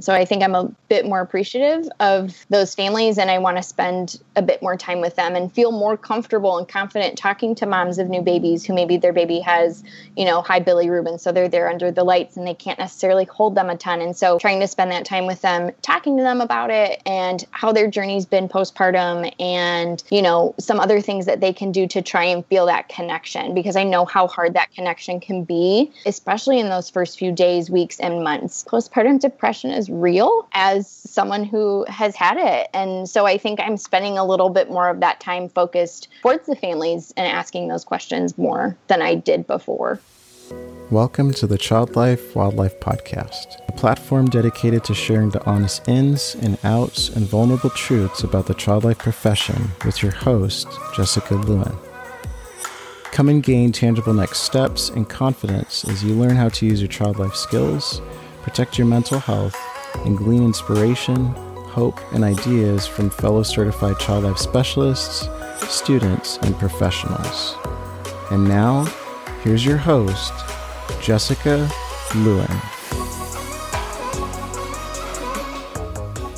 So I think I'm a bit more appreciative of those families and I want to spend a bit more time with them and feel more comfortable and confident talking to moms of new babies who maybe their baby has, you know, high bilirubin. So they're there under the lights and they can't necessarily hold them a ton. And so trying to spend that time with them, talking to them about it and how their journey's been postpartum and, you know, some other things that they can do to try and feel that connection because I know how hard that connection can be, especially in those first few days, weeks, and months. Postpartum depression is real as someone who has had it. And so I think I'm spending a little bit more of that time focused towards the families and asking those questions more than I did before. Welcome to the Child Life Wildlife Podcast, a platform dedicated to sharing the honest ins and outs and vulnerable truths about the child life profession with your host, Jessica Lewin. Come and gain tangible next steps and confidence as you learn how to use your child life skills, protect your mental health, and glean inspiration, hope, and ideas from fellow certified child life specialists, students, and professionals. And now, here's your host, Jessica Lewin.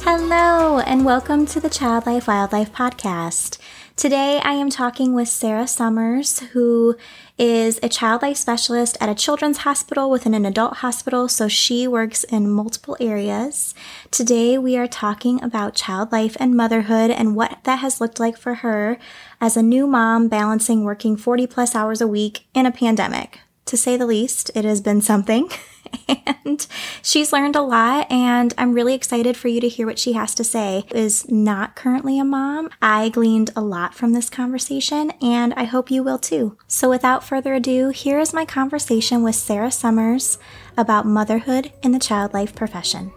Hello, and welcome to the Child Life Wildlife Podcast. Today I am talking with Sarah Summers, who is a child life specialist at a children's hospital within an adult hospital, so she works in multiple areas. Today we are talking about child life and motherhood and what that has looked like for her as a new mom balancing working 40 plus hours a week in a pandemic. To say the least, it has been something. and she's learned a lot and I'm really excited for you to hear what she has to say. Is not currently a mom. I gleaned a lot from this conversation and I hope you will too. So without further ado, here is my conversation with Sarah Summers about motherhood in the child life profession.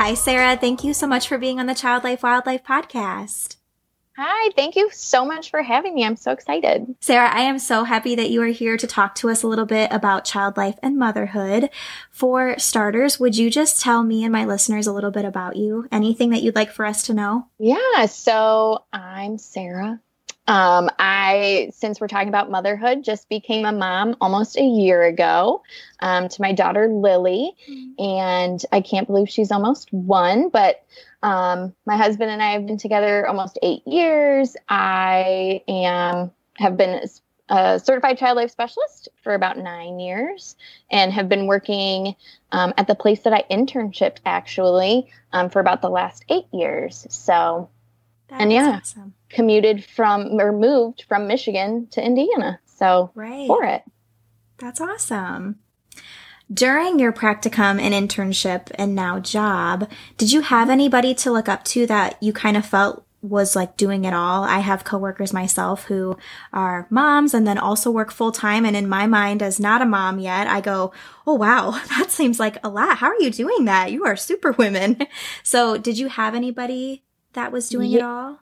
Hi, Sarah. Thank you so much for being on the Child Life Wildlife podcast. Hi, thank you so much for having me. I'm so excited. Sarah, I am so happy that you are here to talk to us a little bit about child life and motherhood. For starters, would you just tell me and my listeners a little bit about you? Anything that you'd like for us to know? Yeah, so I'm Sarah. Um, I, since we're talking about motherhood, just became a mom almost a year ago um, to my daughter Lily, mm-hmm. and I can't believe she's almost one. But um, my husband and I have been together almost eight years. I am have been a certified child life specialist for about nine years, and have been working um, at the place that I internshiped actually um, for about the last eight years. So, that and yeah. Awesome commuted from or moved from Michigan to Indiana. So right. for it. That's awesome. During your practicum and internship and now job, did you have anybody to look up to that you kind of felt was like doing it all. I have coworkers myself who are moms and then also work full time. And in my mind, as not a mom yet, I go, Oh, wow, that seems like a lot. How are you doing that? You are super women. So did you have anybody that was doing yeah. it all?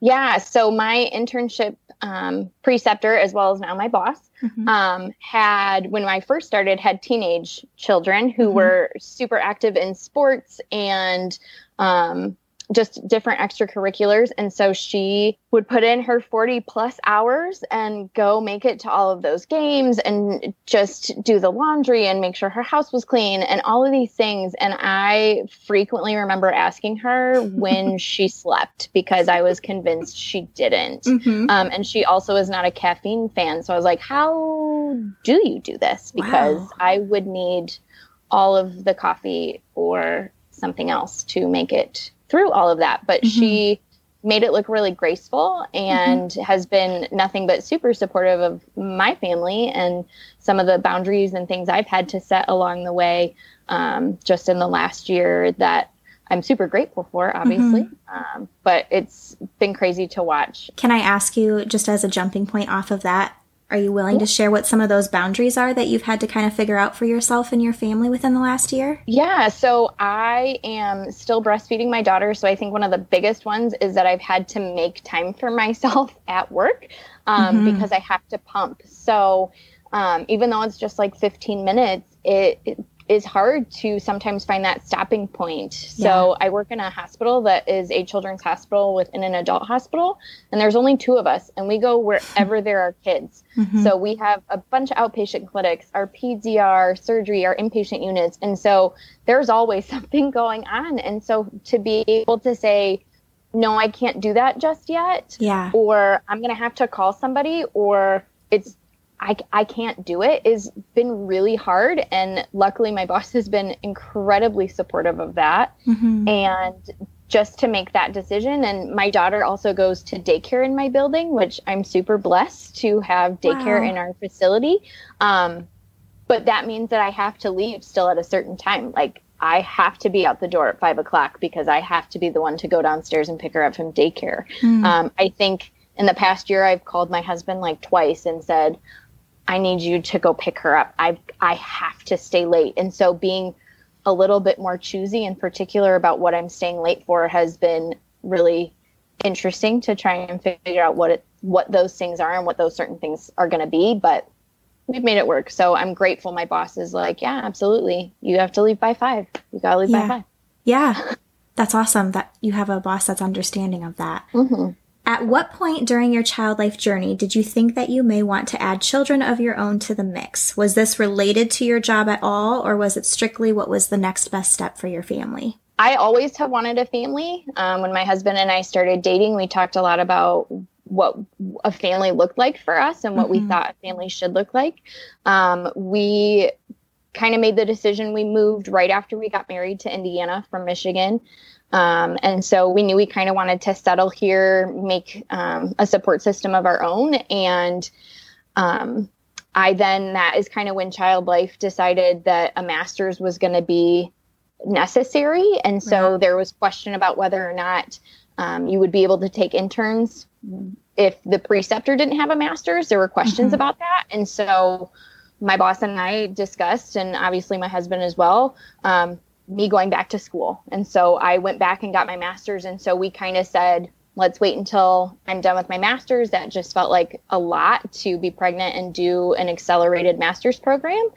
Yeah. So my internship um, preceptor, as well as now my boss, mm-hmm. um, had when I first started had teenage children who mm-hmm. were super active in sports and um, just different extracurriculars. And so she would put in her 40 plus hours and go make it to all of those games and just do the laundry and make sure her house was clean and all of these things. And I frequently remember asking her when she slept because I was convinced she didn't. Mm-hmm. Um, and she also is not a caffeine fan. So I was like, how do you do this? Because wow. I would need all of the coffee or something else to make it through all of that. But mm-hmm. she made it look really graceful and mm-hmm. has been nothing but super supportive of my family and some of the boundaries and things I've had to set along the way um, just in the last year that I'm super grateful for, obviously. Mm-hmm. Um, but it's been crazy to watch. Can I ask you, just as a jumping point off of that, are you willing yeah. to share what some of those boundaries are that you've had to kind of figure out for yourself and your family within the last year? Yeah, so I am still breastfeeding my daughter. So I think one of the biggest ones is that I've had to make time for myself at work um, mm-hmm. because I have to pump. So um, even though it's just like 15 minutes, it, it is hard to sometimes find that stopping point. So I work in a hospital that is a children's hospital within an adult hospital, and there's only two of us, and we go wherever there are kids. Mm-hmm. So we have a bunch of outpatient clinics, our PDR, surgery, our inpatient units, and so there's always something going on. And so to be able to say, no, I can't do that just yet. Yeah. Or I'm going to have to call somebody or it's I, I can't do it has been really hard. And luckily, my boss has been incredibly supportive of that. Mm-hmm. And just to make that decision. And my daughter also goes to daycare in my building, which I'm super blessed to have daycare wow. in our facility. Um, but that means that I have to leave still at a certain time. Like I have to be out the door at five o'clock because I have to be the one to go downstairs and pick her up from daycare. Mm. Um, I think in the past year, I've called my husband like twice and said, I need you to go pick her up. I I have to stay late. And so being a little bit more choosy in particular about what I'm staying late for has been really interesting to try and figure out what it what those things are and what those certain things are going to be, but we've made it work. So I'm grateful my boss is like, "Yeah, absolutely. You have to leave by 5. You got to leave yeah. by 5." Yeah. That's awesome that you have a boss that's understanding of that. Mm-hmm. At what point during your child life journey did you think that you may want to add children of your own to the mix? Was this related to your job at all, or was it strictly what was the next best step for your family? I always have wanted a family. Um, when my husband and I started dating, we talked a lot about what a family looked like for us and what mm-hmm. we thought a family should look like. Um, we kind of made the decision. We moved right after we got married to Indiana from Michigan. Um, and so we knew we kind of wanted to settle here, make um, a support system of our own. And um, I then, that is kind of when Child Life decided that a master's was going to be necessary. And so right. there was question about whether or not um, you would be able to take interns if the preceptor didn't have a master's. There were questions mm-hmm. about that. And so my boss and I discussed, and obviously my husband as well, um, me going back to school. And so I went back and got my master's. And so we kind of said, let's wait until I'm done with my master's. That just felt like a lot to be pregnant and do an accelerated master's program.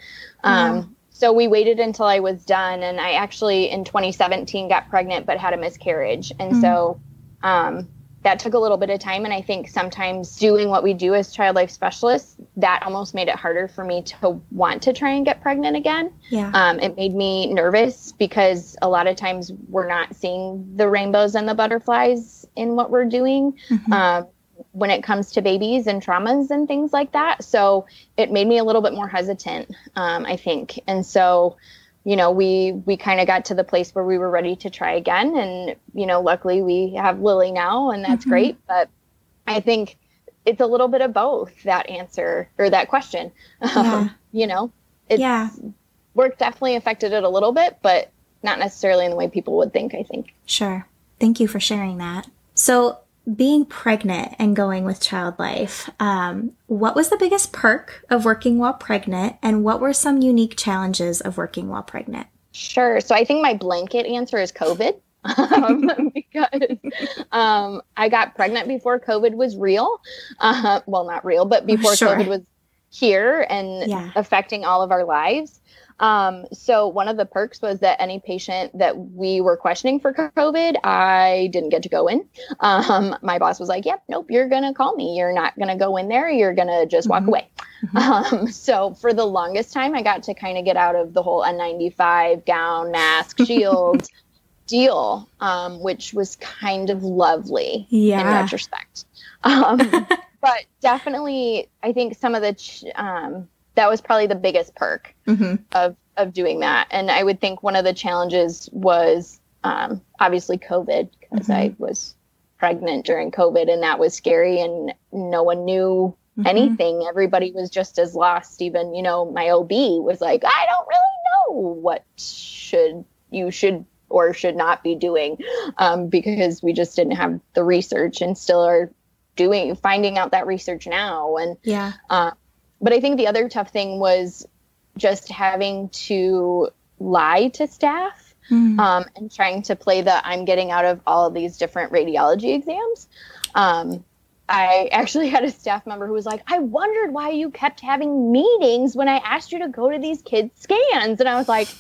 Um, so we waited until I was done. And I actually in 2017 got pregnant, but had a miscarriage. And mm-hmm. so um, that took a little bit of time and i think sometimes doing what we do as child life specialists that almost made it harder for me to want to try and get pregnant again. Yeah. Um, it made me nervous because a lot of times we're not seeing the rainbows and the butterflies in what we're doing mm-hmm. um, when it comes to babies and traumas and things like that. So it made me a little bit more hesitant um, i think. And so you know, we we kind of got to the place where we were ready to try again, and you know, luckily we have Lily now, and that's mm-hmm. great. But I think it's a little bit of both that answer or that question. Yeah. Um, you know, it's, yeah, work definitely affected it a little bit, but not necessarily in the way people would think. I think. Sure. Thank you for sharing that. So being pregnant and going with child life, um, what was the biggest perk of working while pregnant, and what were some unique challenges of working while pregnant? Sure. So I think my blanket answer is COVID. um, because um, I got pregnant before COVID was real. Uh, well, not real, but before sure. COVID was here and yeah. affecting all of our lives. Um, so one of the perks was that any patient that we were questioning for COVID, I didn't get to go in. Um, my boss was like, "Yep, nope, you're gonna call me. You're not gonna go in there. You're gonna just walk mm-hmm. away." Mm-hmm. Um, so for the longest time, I got to kind of get out of the whole N95 gown, mask, shield deal, um, which was kind of lovely yeah. in retrospect. Um, but definitely, I think some of the ch- um, that was probably the biggest perk mm-hmm. of of doing that. And I would think one of the challenges was um, obviously COVID because mm-hmm. I was pregnant during COVID and that was scary and no one knew mm-hmm. anything. Everybody was just as lost. Even you know my OB was like, I don't really know what should you should or should not be doing um, because we just didn't have the research and still are doing finding out that research now and yeah uh, but I think the other tough thing was just having to lie to staff mm. um, and trying to play the I'm getting out of all of these different radiology exams. Um, I actually had a staff member who was like, I wondered why you kept having meetings when I asked you to go to these kids' scans. And I was like,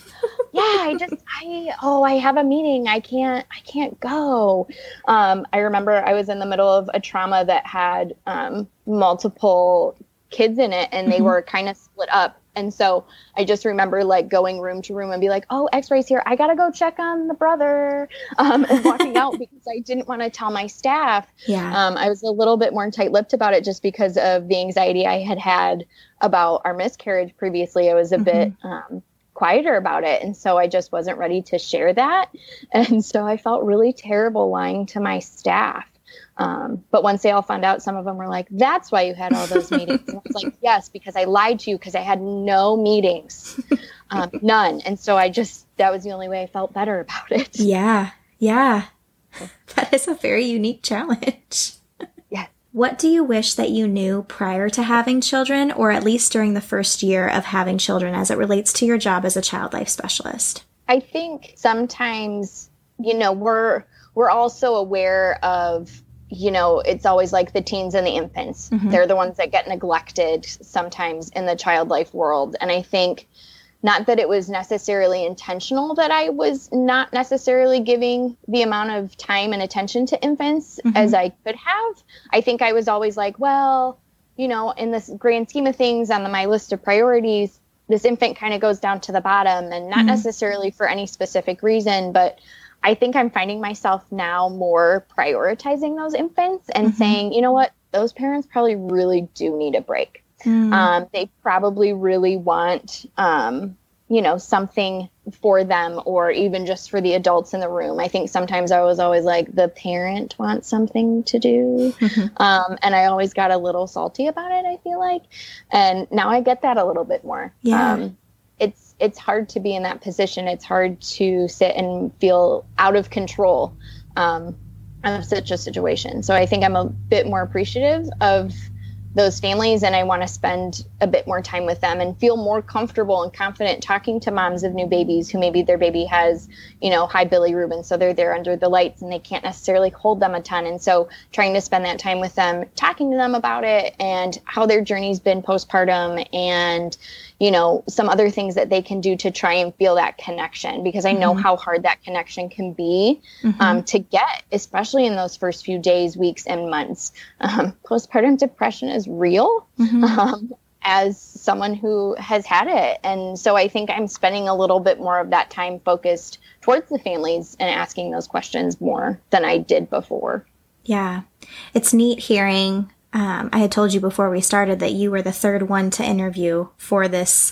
Yeah, I just I oh, I have a meeting. I can't I can't go. Um, I remember I was in the middle of a trauma that had um, multiple kids in it and they mm-hmm. were kind of split up and so I just remember like going room to room and be like, oh, x rays here. I got to go check on the brother um, and walking out because I didn't want to tell my staff. Yeah. Um, I was a little bit more tight lipped about it just because of the anxiety I had had about our miscarriage previously. I was a mm-hmm. bit um, quieter about it. And so I just wasn't ready to share that. And so I felt really terrible lying to my staff. Um, but once they all found out, some of them were like, "That's why you had all those meetings." And I was like, "Yes, because I lied to you because I had no meetings, um, none." And so I just that was the only way I felt better about it. Yeah, yeah, that is a very unique challenge. Yeah. What do you wish that you knew prior to having children, or at least during the first year of having children, as it relates to your job as a child life specialist? I think sometimes, you know, we're we're also aware of you know, it's always like the teens and the infants. Mm-hmm. They're the ones that get neglected sometimes in the child life world. And I think not that it was necessarily intentional that I was not necessarily giving the amount of time and attention to infants mm-hmm. as I could have. I think I was always like, well, you know, in this grand scheme of things on the, my list of priorities, this infant kind of goes down to the bottom and not mm-hmm. necessarily for any specific reason, but I think I'm finding myself now more prioritizing those infants and mm-hmm. saying, you know what, those parents probably really do need a break. Mm. Um, they probably really want, um, you know, something for them or even just for the adults in the room. I think sometimes I was always like, the parent wants something to do. Mm-hmm. Um, and I always got a little salty about it, I feel like. And now I get that a little bit more. Yeah. Um, it's hard to be in that position. It's hard to sit and feel out of control um, of such a situation. So I think I'm a bit more appreciative of those families and I want to spend a bit more time with them and feel more comfortable and confident talking to moms of new babies who maybe their baby has, you know, high bilirubin. So they're there under the lights and they can't necessarily hold them a ton. And so trying to spend that time with them, talking to them about it and how their journey's been postpartum and, you know, some other things that they can do to try and feel that connection because I know mm-hmm. how hard that connection can be mm-hmm. um, to get, especially in those first few days, weeks, and months. Um, postpartum depression is real. Mm-hmm. Um, as someone who has had it. And so I think I'm spending a little bit more of that time focused towards the families and asking those questions more than I did before. Yeah. It's neat hearing um, I had told you before we started that you were the third one to interview for this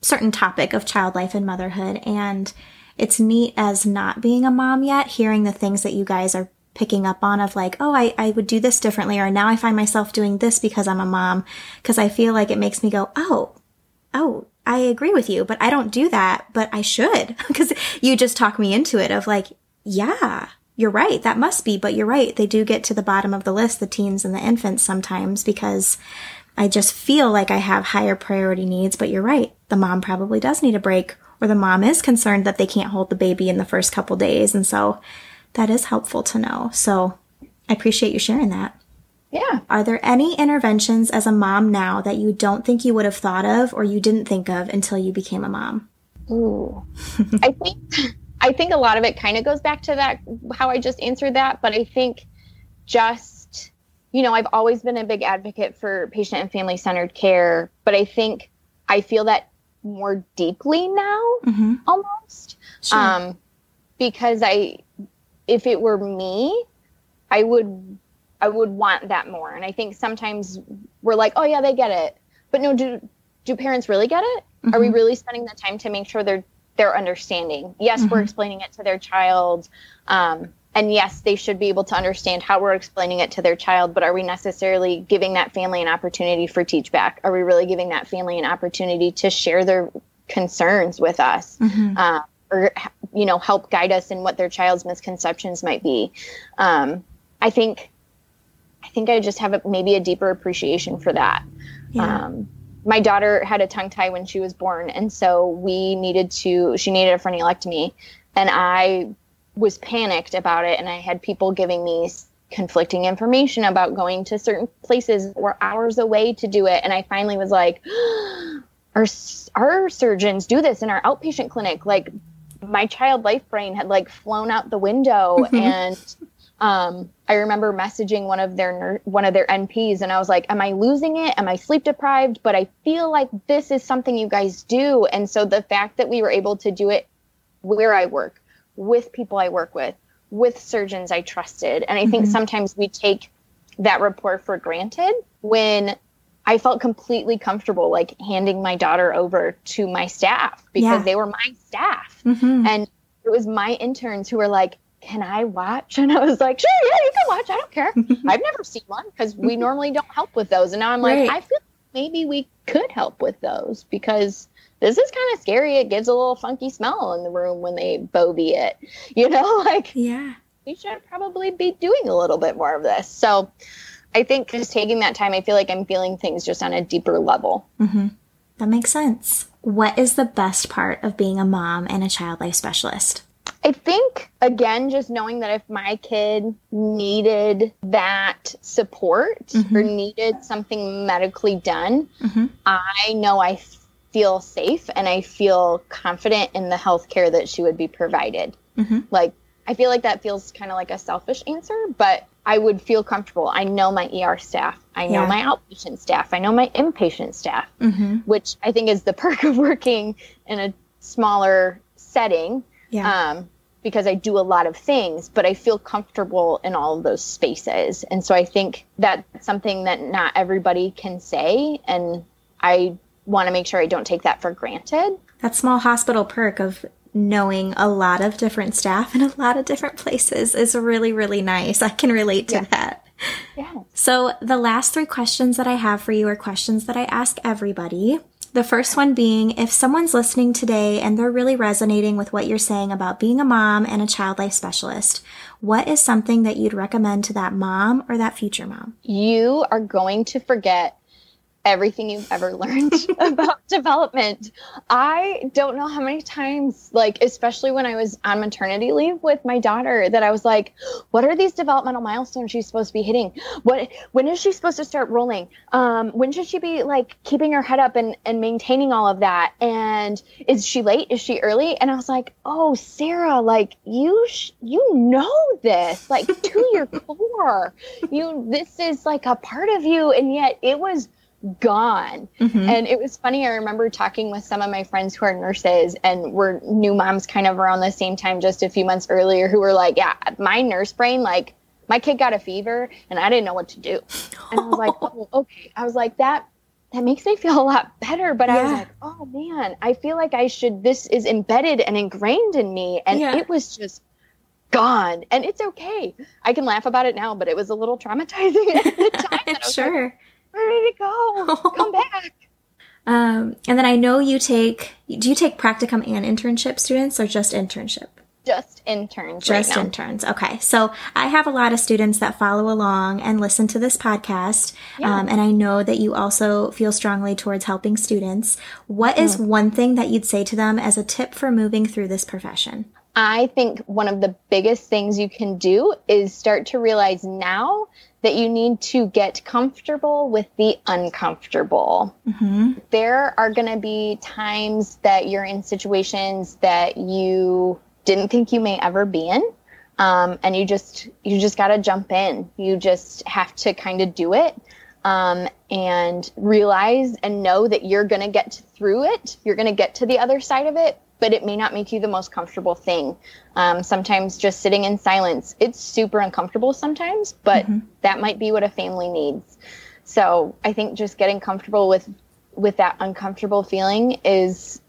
certain topic of child life and motherhood. And it's neat as not being a mom yet, hearing the things that you guys are picking up on of like, oh, I, I would do this differently, or now I find myself doing this because I'm a mom. Cause I feel like it makes me go, oh, oh, I agree with you, but I don't do that, but I should. Cause you just talk me into it of like, yeah, you're right. That must be, but you're right. They do get to the bottom of the list, the teens and the infants sometimes because I just feel like I have higher priority needs, but you're right. The mom probably does need a break or the mom is concerned that they can't hold the baby in the first couple days. And so that is helpful to know. So I appreciate you sharing that. Yeah. Are there any interventions as a mom now that you don't think you would have thought of or you didn't think of until you became a mom? Ooh. I think I think a lot of it kind of goes back to that, how I just answered that. But I think just, you know, I've always been a big advocate for patient and family centered care, but I think I feel that more deeply now mm-hmm. almost. Sure. Um, because I, if it were me, I would, I would want that more. And I think sometimes we're like, oh yeah, they get it. But no, do, do parents really get it? Mm-hmm. Are we mm-hmm. really spending the time to make sure they're their understanding. Yes, mm-hmm. we're explaining it to their child. Um, and yes, they should be able to understand how we're explaining it to their child, but are we necessarily giving that family an opportunity for teach back? Are we really giving that family an opportunity to share their concerns with us? Mm-hmm. Uh, or you know help guide us in what their child's misconceptions might be um, i think i think i just have a, maybe a deeper appreciation for that yeah. um, my daughter had a tongue tie when she was born and so we needed to she needed a frenectomy and i was panicked about it and i had people giving me conflicting information about going to certain places or hours away to do it. And I finally was like, our, our surgeons do this in our outpatient clinic. Like my child life brain had like flown out the window mm-hmm. and um, I remember messaging one of their one of their NPs, and I was like, "Am I losing it? Am I sleep deprived?" But I feel like this is something you guys do, and so the fact that we were able to do it where I work, with people I work with, with surgeons I trusted, and I think mm-hmm. sometimes we take that rapport for granted when I felt completely comfortable like handing my daughter over to my staff because yeah. they were my staff, mm-hmm. and it was my interns who were like can I watch? And I was like, sure, yeah, you can watch. I don't care. I've never seen one because we normally don't help with those. And now I'm like, right. I feel maybe we could help with those because this is kind of scary. It gives a little funky smell in the room when they bovie it. You know, like, yeah, we should probably be doing a little bit more of this. So I think just taking that time, I feel like I'm feeling things just on a deeper level. Mm-hmm. That makes sense. What is the best part of being a mom and a child life specialist? I think, again, just knowing that if my kid needed that support mm-hmm. or needed something medically done, mm-hmm. I know I feel safe and I feel confident in the health care that she would be provided. Mm-hmm. Like, I feel like that feels kind of like a selfish answer, but I would feel comfortable. I know my ER staff. I know yeah. my outpatient staff. I know my inpatient staff, mm-hmm. which I think is the perk of working in a smaller setting. Yeah. Um, because I do a lot of things, but I feel comfortable in all of those spaces. And so I think that's something that not everybody can say. And I want to make sure I don't take that for granted. That small hospital perk of knowing a lot of different staff in a lot of different places is really, really nice. I can relate to yeah. that. Yeah. So, the last three questions that I have for you are questions that I ask everybody. The first one being if someone's listening today and they're really resonating with what you're saying about being a mom and a child life specialist, what is something that you'd recommend to that mom or that future mom? You are going to forget everything you've ever learned about development. I don't know how many times, like, especially when I was on maternity leave with my daughter, that I was like, what are these developmental milestones she's supposed to be hitting? What, when is she supposed to start rolling? Um, when should she be like keeping her head up and, and maintaining all of that? And is she late? Is she early? And I was like, oh, Sarah, like you, sh- you know this, like to your core, you, this is like a part of you. And yet it was, gone. Mm-hmm. And it was funny. I remember talking with some of my friends who are nurses and were new moms kind of around the same time, just a few months earlier, who were like, Yeah, my nurse brain, like, my kid got a fever and I didn't know what to do. And I was like, Oh, okay. I was like, That. That makes me feel a lot better, but yeah. I was like, "Oh man, I feel like I should. This is embedded and ingrained in me, and yeah. it was just gone and it's okay i can laugh about it now but it was a little traumatizing at the time sure like, where did it go? Come back. Um, and then I know you take, do you take practicum and internship students or just internship? Just interns. Just right interns. Okay. So I have a lot of students that follow along and listen to this podcast. Yeah. Um, and I know that you also feel strongly towards helping students. What is mm. one thing that you'd say to them as a tip for moving through this profession? I think one of the biggest things you can do is start to realize now that you need to get comfortable with the uncomfortable. Mm-hmm. There are going to be times that you're in situations that you didn't think you may ever be in. Um, and you just you just got to jump in. You just have to kind of do it um, and realize and know that you're going to get through it. You're going to get to the other side of it, but it may not make you the most comfortable thing. Um, sometimes just sitting in silence, it's super uncomfortable sometimes, but mm-hmm. that might be what a family needs. So I think just getting comfortable with with that uncomfortable feeling is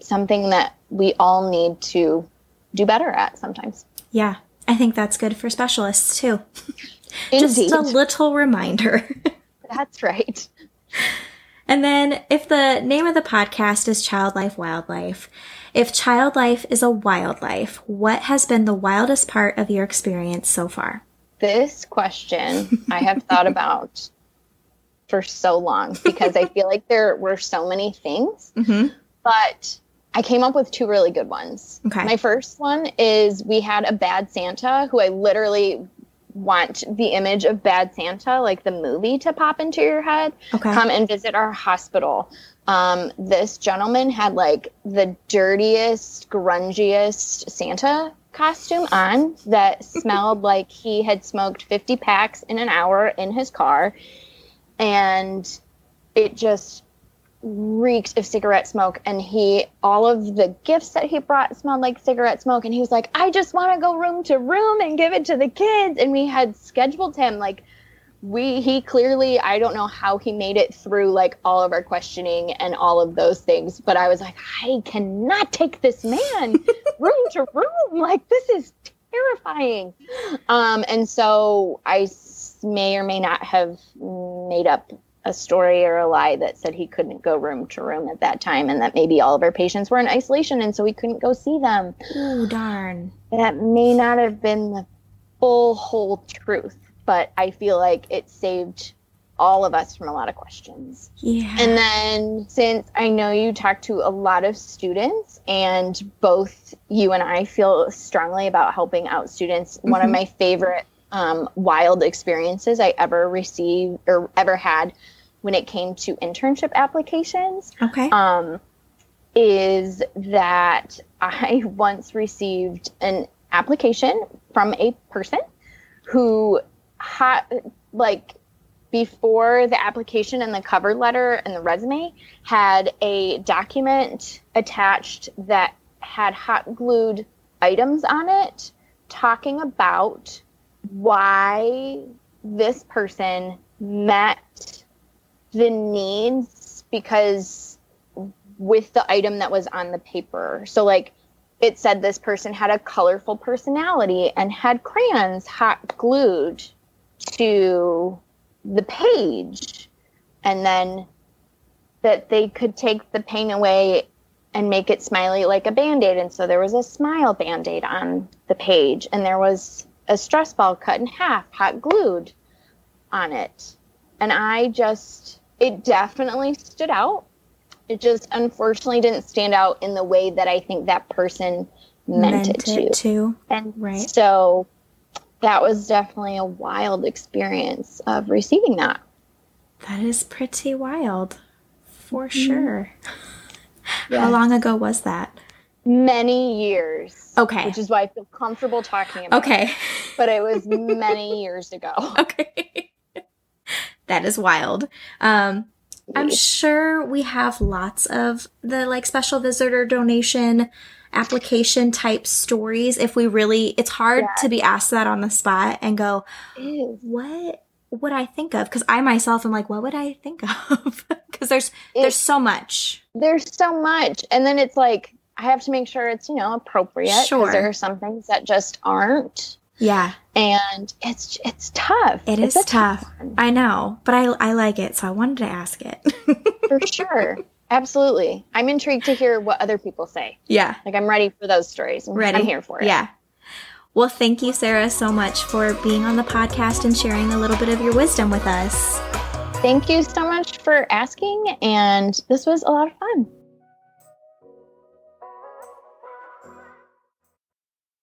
something that we all need to do better at sometimes. Yeah, I think that's good for specialists too. just a little reminder. that's right. And then, if the name of the podcast is Child Life Wildlife, if child life is a wildlife, what has been the wildest part of your experience so far? This question I have thought about for so long because I feel like there were so many things, mm-hmm. but I came up with two really good ones. Okay. My first one is we had a bad Santa who I literally want the image of Bad Santa, like the movie, to pop into your head, Okay. come and visit our hospital. Um, this gentleman had like the dirtiest, grungiest Santa costume on that smelled like he had smoked 50 packs in an hour in his car. And it just reeked of cigarette smoke and he all of the gifts that he brought smelled like cigarette smoke and he was like i just want to go room to room and give it to the kids. And we had scheduled him like we he clearly i don't know how he made it through like all of our questioning and all of those things but i was like i cannot take this man room to room. Like this is terrifying. Um and so i may or may not have made up a story or a lie that said he couldn't go room to room at that time and that maybe all of our patients were in isolation and so we couldn't go see them Oh, darn. that may not have been the full whole truth but i feel like it saved all of us from a lot of questions Yeah. and then since i know you talk to a lot of students and both you and i feel strongly about helping out students one of Mhm. my favorite um, wild experiences i ever received or ever had when it came to internship applications okay. um, is that I once received an application from a person who had, like, before the application and the cover letter and the resume had a document attached that had hot glued items on it talking about why this person met the needs because with the item that was on the paper. So like it said this person had a colorful personality and had crayons hot glued to the page. And then that they could take the pain away and make it smiley like a band-aid. And so there was a smile band-aid on the page. And there was a stress ball cut in half hot glued on it. And i just it definitely stood out it just unfortunately didn't stand out in the way that i think that person meant, it, to to. and Right. so that was definitely a wild experience of receiving that That is pretty wild. For mm-hmm. sure. Yeah. How long ago was that? many years Okay. which is why i feel comfortable talking about Okay. it. Okay. But it was many years ago Okay. That is wild. Um, I'm sure we have lots of the like special visitor donation application type stories. If we really, it's hard Yeah. to be asked that on the spot and go, Ew. what would I think of? Because I myself am like, what would I think of? Because there's there's so much. there's so much and then it's like i have to make sure it's you know appropriate Sure. there are some things that just aren't Yeah, and it's it's tough it It's is a tough. I know, but I I like it, so I wanted to ask it. for sure absolutely i'm intrigued to hear what other people say yeah, like i'm ready for those stories I'm- ready. i'm here for it Yeah. Well, thank you, Sarah, so much for being on the podcast and sharing a little bit of your wisdom with us. thank you so much for asking and this was a lot of fun